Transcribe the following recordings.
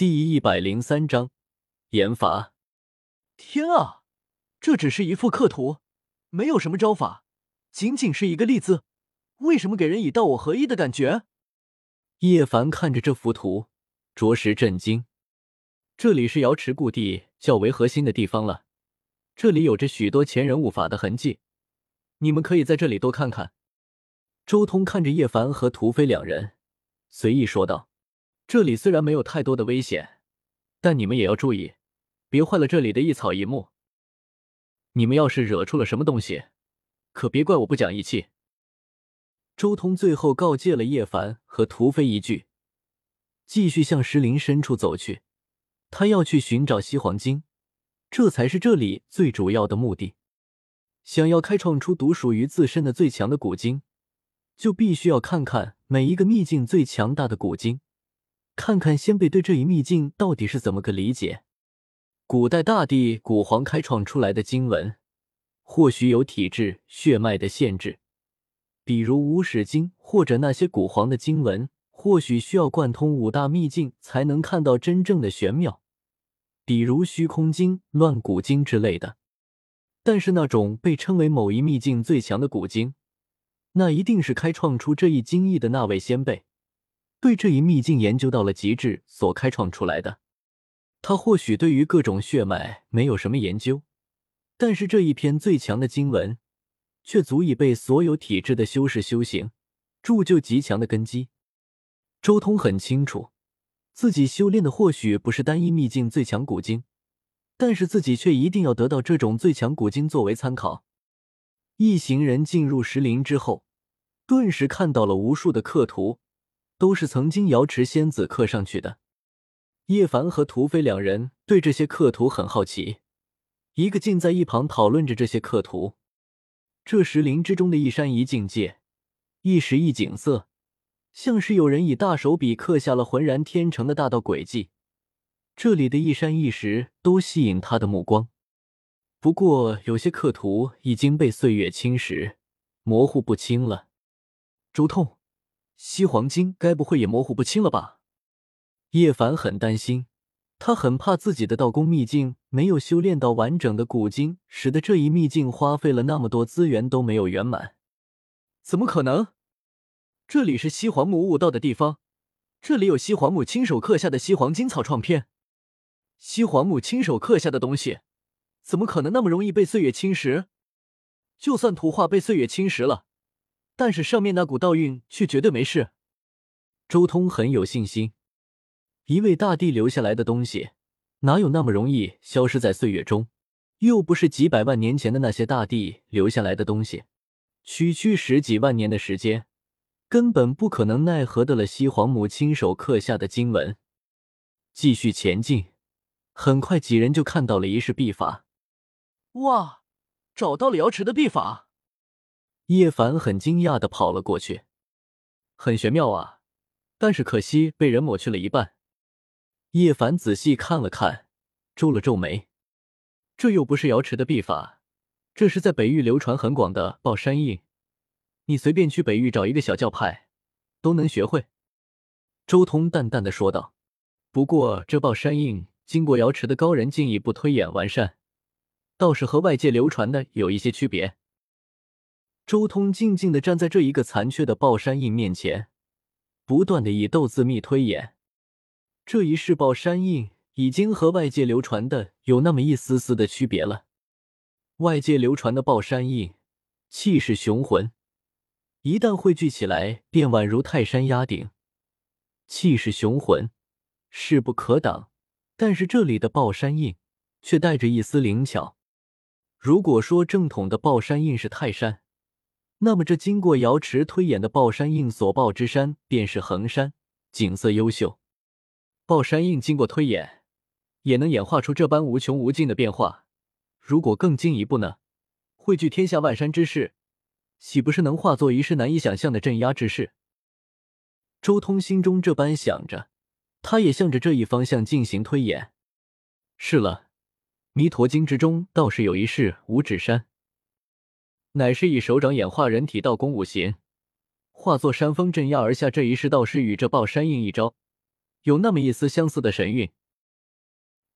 第一百零三章严罚。天啊，这只是一幅刻图，没有什么招法，仅仅是一个“立”字，为什么给人以道我合一的感觉？叶凡看着这幅图，着实震惊。这里是瑶池故地较为核心的地方了，这里有着许多前人误法的痕迹，你们可以在这里多看看。周通看着叶凡和屠飞两人，随意说道。这里虽然没有太多的危险，但你们也要注意，别坏了这里的一草一木。你们要是惹出了什么东西，可别怪我不讲义气。周通最后告诫了叶凡和屠飞一句，继续向石林深处走去。他要去寻找西黄金，这才是这里最主要的目的。想要开创出独属于自身的最强的古经，就必须要看看每一个秘境最强大的古经。看看先辈对这一秘境到底是怎么个理解？古代大帝古皇开创出来的经文，或许有体质血脉的限制，比如无始经或者那些古皇的经文，或许需要贯通五大秘境才能看到真正的玄妙，比如虚空经、乱古经之类的。但是那种被称为某一秘境最强的古经，那一定是开创出这一经义的那位先辈。对这一秘境研究到了极致所开创出来的，他或许对于各种血脉没有什么研究，但是这一篇最强的经文，却足以被所有体质的修士修行铸就极强的根基。周通很清楚，自己修炼的或许不是单一秘境最强古经，但是自己却一定要得到这种最强古经作为参考。一行人进入石林之后，顿时看到了无数的刻图。都是曾经瑶池仙子刻上去的。叶凡和屠飞两人对这些刻图很好奇，一个竟在一旁讨论着这些刻图。这石林之中的一山一境界，一石一景色，像是有人以大手笔刻下了浑然天成的大道轨迹。这里的一山一石都吸引他的目光。不过，有些刻图已经被岁月侵蚀，模糊不清了。周通。西黄金该不会也模糊不清了吧？叶凡很担心，他很怕自己的道宫秘境没有修炼到完整的古经，使得这一秘境花费了那么多资源都没有圆满。怎么可能？这里是西皇母悟道的地方，这里有西皇母亲手刻下的西黄金草创片。西皇母亲手刻下的东西，怎么可能那么容易被岁月侵蚀？就算图画被岁月侵蚀了。但是上面那股道运却绝对没事。周通很有信心，一位大帝留下来的东西，哪有那么容易消失在岁月中？又不是几百万年前的那些大帝留下来的东西，区区十几万年的时间，根本不可能奈何得了西皇母亲手刻下的经文。继续前进，很快几人就看到了一式秘法。哇，找到了瑶池的秘法！叶凡很惊讶的跑了过去，很玄妙啊，但是可惜被人抹去了一半。叶凡仔细看了看，皱了皱眉，这又不是瑶池的秘法，这是在北域流传很广的抱山印，你随便去北域找一个小教派，都能学会。周通淡淡的说道。不过这抱山印经过瑶池的高人进一步推演完善，倒是和外界流传的有一些区别。周通静静的站在这一个残缺的爆山印面前，不断的以斗字秘推演。这一世爆山印已经和外界流传的有那么一丝丝的区别了。外界流传的爆山印气势雄浑，一旦汇聚起来，便宛如泰山压顶，气势雄浑，势不可挡。但是这里的爆山印却带着一丝灵巧。如果说正统的爆山印是泰山，那么，这经过瑶池推演的抱山印所抱之山便是衡山，景色优秀。抱山印经过推演，也能演化出这般无穷无尽的变化。如果更进一步呢？汇聚天下万山之势，岂不是能化作一世难以想象的镇压之势？周通心中这般想着，他也向着这一方向进行推演。是了，弥陀经之中倒是有一世五指山。乃是以手掌演化人体道功五行，化作山峰镇压而下。这一世道是与这抱山印一招，有那么一丝相似的神韵。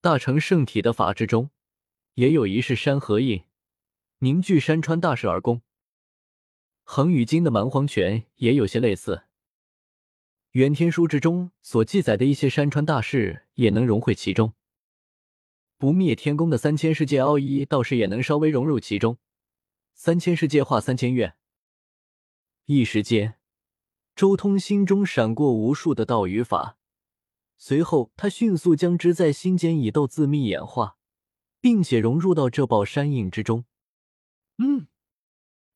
大成圣体的法之中，也有一式山河印，凝聚山川大势而攻。恒宇经的蛮荒拳也有些类似。元天书之中所记载的一些山川大势也能融汇其中。不灭天宫的三千世界奥义倒是也能稍微融入其中。三千世界化三千愿。一时间，周通心中闪过无数的道与法，随后他迅速将之在心间以斗字密演化，并且融入到这宝山印之中。嗯。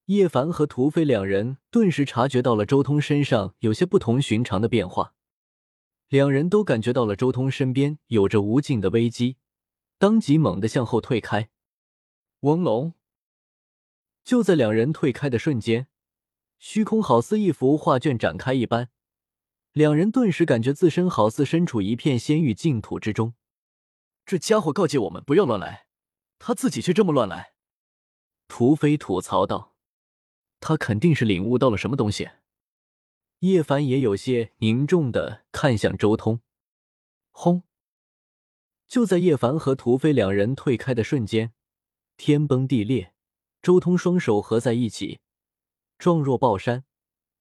叶凡和屠飞两人顿时察觉到了周通身上有些不同寻常的变化，两人都感觉到了周通身边有着无尽的危机，当即猛地向后退开。翁龙，就在两人退开的瞬间，虚空好似一幅画卷展开一般，两人顿时感觉自身好似身处一片仙域净土之中。这家伙告诫我们不要乱来，他自己却这么乱来。屠飞吐槽道。他肯定是领悟到了什么东西。叶凡也有些凝重的看向周通。轰！就在叶凡和屠飞两人退开的瞬间，天崩地裂。周通双手合在一起，状若抱山，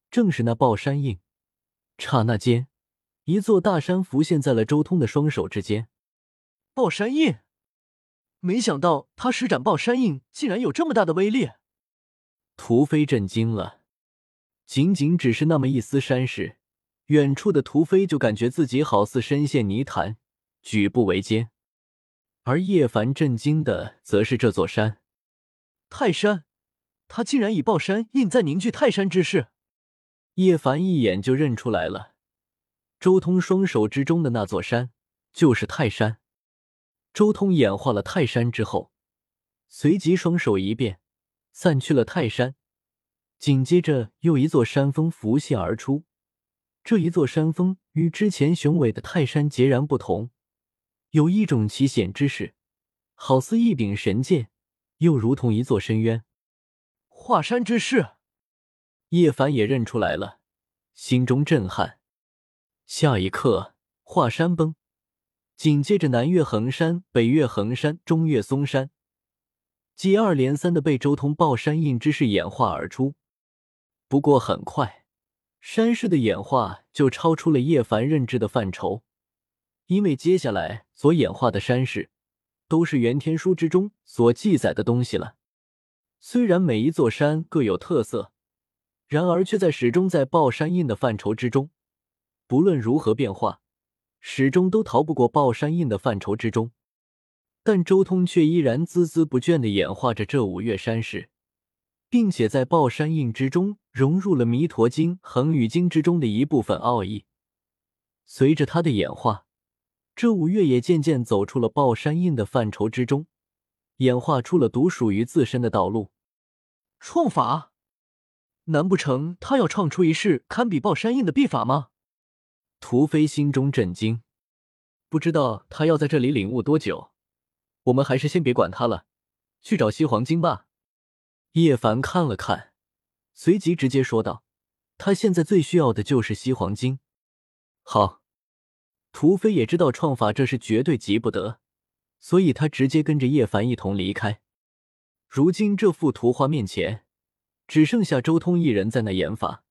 正是那抱山印。刹那间，一座大山浮现在了周通的双手之间。抱山印！没想到他施展抱山印竟然有这么大的威力。屠飞震惊了，仅仅只是那么一丝山势，远处的屠飞就感觉自己好似身陷泥潭，举步维艰。而叶凡震惊的则是这座山——泰山，他竟然以爆山印在凝聚泰山之势。叶凡一眼就认出来了，周通双手之中的那座山就是泰山。周通演化了泰山之后，随即双手一变。散去了泰山，紧接着又一座山峰浮现而出。这一座山峰与之前雄伟的泰山截然不同，有一种奇险之势，好似一柄神剑，又如同一座深渊。华山之势，叶凡也认出来了，心中震撼。下一刻，华山崩，紧接着南岳衡山、北岳衡山、中岳嵩山。接二连三的被周通爆山印之势演化而出，不过很快，山势的演化就超出了叶凡认知的范畴，因为接下来所演化的山势，都是元天书之中所记载的东西了。虽然每一座山各有特色，然而却在始终在爆山印的范畴之中，不论如何变化，始终都逃不过爆山印的范畴之中。但周通却依然孜孜不倦地演化着这五岳山势，并且在爆山印之中融入了《弥陀经》《恒宇经》之中的一部分奥义。随着他的演化，这五岳也渐渐走出了爆山印的范畴之中，演化出了独属于自身的道路。创法？难不成他要创出一式堪比爆山印的秘法吗？屠飞心中震惊，不知道他要在这里领悟多久。我们还是先别管他了，去找西黄金吧。叶凡看了看，随即直接说道：“他现在最需要的就是西黄金。”好，除非也知道创法这是绝对急不得，所以他直接跟着叶凡一同离开。如今这幅图画面前，只剩下周通一人在那研法。